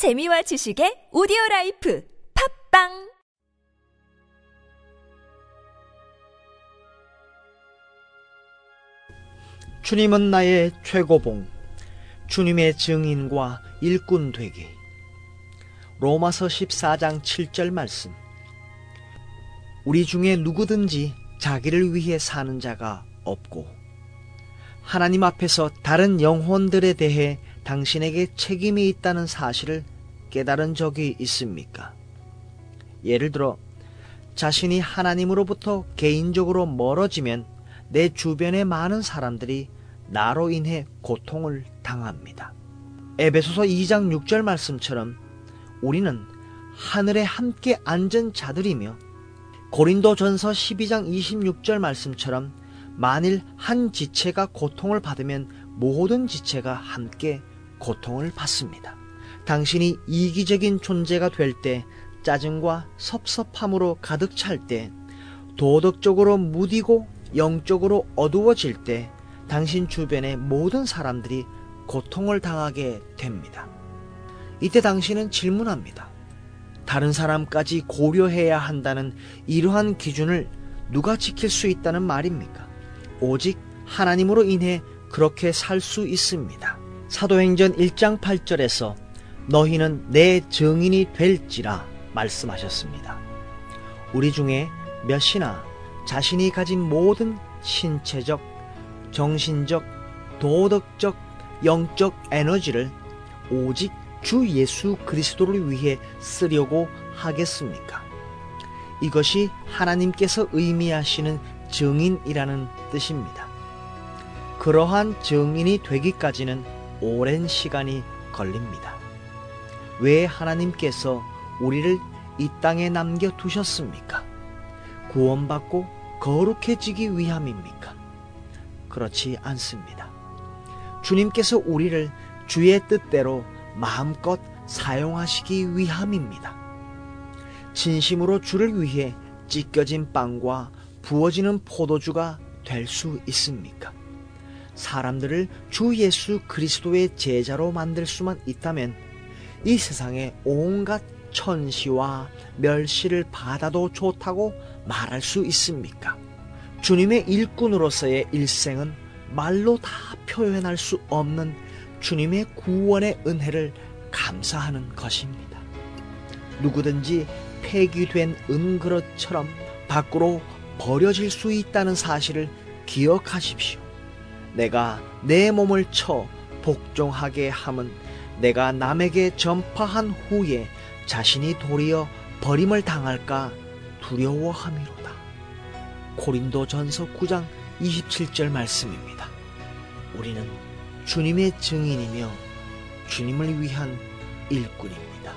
재미와 지식의 오디오 life 팟빵 주님은 나의 최고봉, 주님의 증인과 일꾼 되기. 로마서 14장 7절 말씀. 우리 중에 누구든지 자기를 위해 사는 자가 없고, 하나님 앞에서 다른 영혼들에 대해 당신에게 책임이 있다는 사실을 깨달은 적이 있습니까? 예를 들어, 자신이 하나님으로부터 개인적으로 멀어지면 내 주변의 많은 사람들이 나로 인해 고통을 당합니다. 에베소서 2장 6절 말씀처럼 우리는 하늘에 함께 앉은 자들이며 고린도 전서 12장 26절 말씀처럼 만일 한 지체가 고통을 받으면 모든 지체가 함께 고통을 받습니다. 당신이 이기적인 존재가 될 때 짜증과 섭섭함으로 가득 찰 때 도덕적으로 무디고 영적으로 어두워질 때 당신 주변의 모든 사람들이 고통을 당하게 됩니다. 이때 당신은 질문합니다. 다른 사람까지 고려해야 한다는 이러한 기준을 누가 지킬 수 있다는 말입니까? 오직 하나님으로 인해 그렇게 살 수 있습니다. 사도행전 1장 8절에서 너희는 내 증인이 될지라 말씀하셨습니다. 우리 중에 몇이나 자신이 가진 모든 신체적, 정신적, 도덕적, 영적 에너지를 오직 주 예수 그리스도를 위해 쓰려고 하겠습니까? 이것이 하나님께서 의미하시는 증인이라는 뜻입니다. 그러한 증인이 되기까지는 오랜 시간이 걸립니다. 왜 하나님께서 우리를 이 땅에 남겨 두셨습니까? 구원받고 거룩해지기 위함입니까? 그렇지 않습니다. 주님께서 우리를 주의 뜻대로 마음껏 사용하시기 위함입니다. 진심으로 주를 위해 찢겨진 빵과 부어지는 포도주가 될 수 있습니까? 사람들을 주 예수 그리스도의 제자로 만들 수만 있다면 이 세상에 온갖 천시와 멸시를 받아도 좋다고 말할 수 있습니까? 주님의 일꾼으로서의 일생은 말로 다 표현할 수 없는 주님의 구원의 은혜를 감사하는 것입니다. 누구든지 폐기된 은그릇처럼 밖으로 버려질 수 있다는 사실을 기억하십시오. 내가 내 몸을 쳐 복종하게 함은 내가 남에게 전파한 후에 자신이 도리어 버림을 당할까 두려워함이로다. 고린도 전서 9장 27절 말씀입니다. 우리는 주님의 증인이며 주님을 위한 일꾼입니다.